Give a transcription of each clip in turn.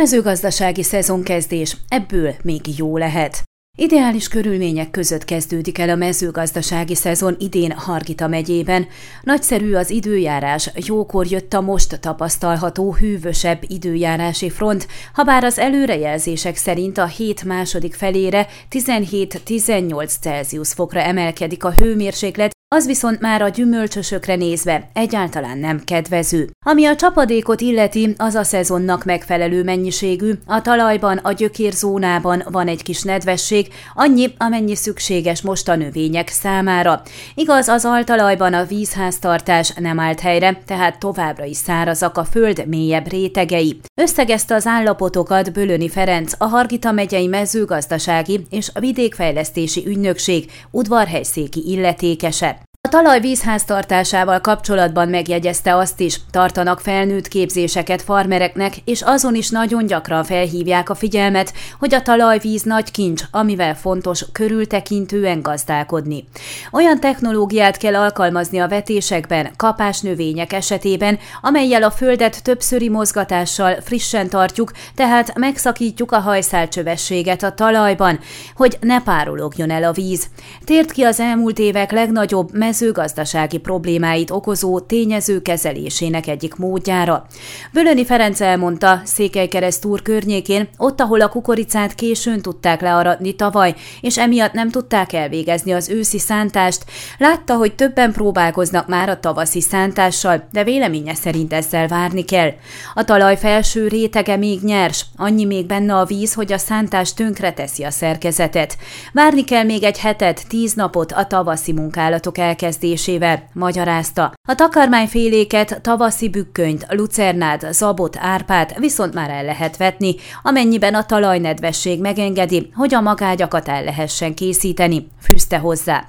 Mezőgazdasági szezonkezdés, ebből még jó lehet. Ideális körülmények között kezdődik el a mezőgazdasági szezon idén Hargita megyében. Nagyszerű az időjárás, jókor jött a most tapasztalható hűvösebb időjárási front, ha bár az előrejelzések szerint a hét második felére 17-18 Celsius fokra emelkedik a hőmérséklet, az viszont már a gyümölcsösökre nézve egyáltalán nem kedvező. Ami a csapadékot illeti, az a szezonnak megfelelő mennyiségű, a talajban, a gyökérzónában van egy kis nedvesség, annyi, amennyi szükséges most a növények számára. Igaz, az altalajban a vízháztartás nem állt helyre, tehát továbbra is szárazak a föld mélyebb rétegei. Összegezte az állapotokat Bölöni Ferenc, a Hargita megyei mezőgazdasági és a vidékfejlesztési ügynökség udvarhelyszéki illetékese. Talaj vízháztartásával kapcsolatban megjegyezte azt is, tartanak felnőtt képzéseket farmereknek, és azon is nagyon gyakran felhívják a figyelmet, hogy a talajvíz nagy kincs, amivel fontos körültekintően gazdálkodni. Olyan technológiát kell alkalmazni a vetésekben, kapás növények esetében, amelyel a földet többszöri mozgatással frissen tartjuk, tehát megszakítjuk a hajszálcsövességet a talajban, hogy ne párologjon el a víz. Tért ki az elmúlt évek legnagyobb mezőgazdasági problémáit okozó tényező kezelésének egyik módjára. Bölöni Ferenc elmondta, Székelykeresztúr környékén, ott, ahol a kukoricát későn tudták learatni tavaly, és emiatt nem tudták elvégezni az őszi szántást, látta, hogy többen próbálkoznak már a tavaszi szántással, de véleménye szerint ezzel várni kell. A talaj felső rétege még nyers, annyi még benne a víz, hogy a szántás tönkre teszi a szerkezetet. Várni kell még egy hetet, tíz napot a tavaszi munkálatok elkezdésével, magyarázta. A takarmányféléket, tavaszi bükkönyt, lucernát, zabot, árpát viszont már el lehet vetni, amennyiben a talajnedvesség megengedi, hogy a magágyakat el lehessen készíteni, fűzte hozzá.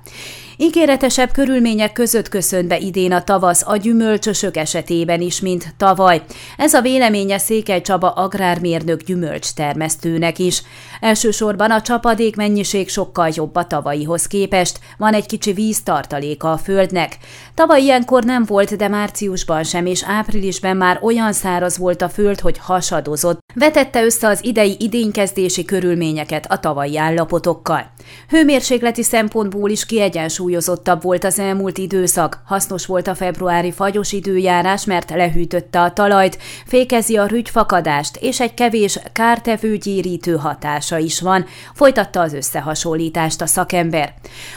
Ígéretesebb körülmények között köszön be idén a tavasz a gyümölcsösök esetében is, mint tavaly. Ez a véleménye Székely Csaba agrármérnök gyümölcstermesztőnek is. Elsősorban a csapadék mennyiség sokkal jobb a tavalyihoz képest, van egy kicsi víztartaléka a földnek. Tavaly ilyenkor nem volt, de márciusban sem és áprilisban már olyan száraz volt a föld, hogy hasadozott. Vetette össze az idei idénykezdési körülményeket a tavalyi állapotokkal. Hőmérsékleti szempontból is kiegyensúlyozottabb volt az elmúlt időszak. Hasznos volt a februári fagyos időjárás, mert lehűtötte a talajt, fékezi a rügyfakadást, és egy kevés kártevő gyérítő hatása is van, folytatta az összehasonlítást a szakember.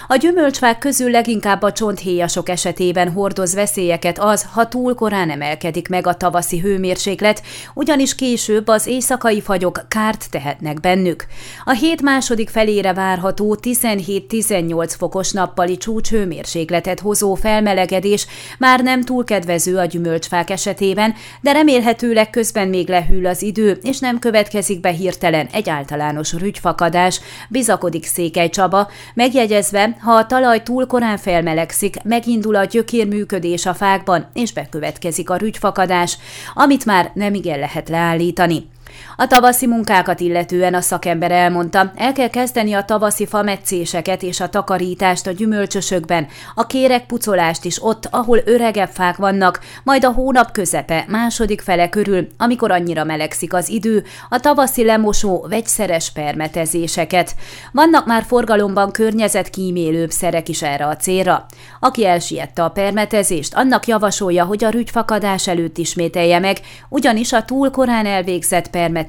A gyümölcsfák közül leginkább a csonthéjasok esetében hordoz veszélyeket az, ha túl korán emelkedik meg a tavaszi hőmérséklet, ugyanis később az éjszakai fagyok kárt tehetnek bennük. A hét második felére várható várható 17-18 fokos nappali csúcshőmérsékletet hozó felmelegedés már nem túl kedvező a gyümölcsfák esetében, de remélhetőleg közben még lehűl az idő, és nem következik be hirtelen egy általános rügyfakadás, bizakodik Székely Csaba, megjegyezve, ha a talaj túl korán felmelegszik, megindul a gyökérműködés a fákban, és bekövetkezik a rügyfakadás, amit már nem igen lehet leállítani. A tavaszi munkákat illetően a szakember elmondta, el kell kezdeni a tavaszi fametszéseket és a takarítást a gyümölcsösökben, a kérek pucolást is ott, ahol öregebb fák vannak, majd a hónap közepe, második fele körül, amikor annyira melegszik az idő, a tavaszi lemosó, vegyszeres permetezéseket. Vannak már forgalomban környezetkímélőbb szerek is erre a célra. Aki elsiette a permetezést, annak javasolja, hogy a rügyfakadás előtt ismételje meg, ugyanis a túl korán elvégzett permetezés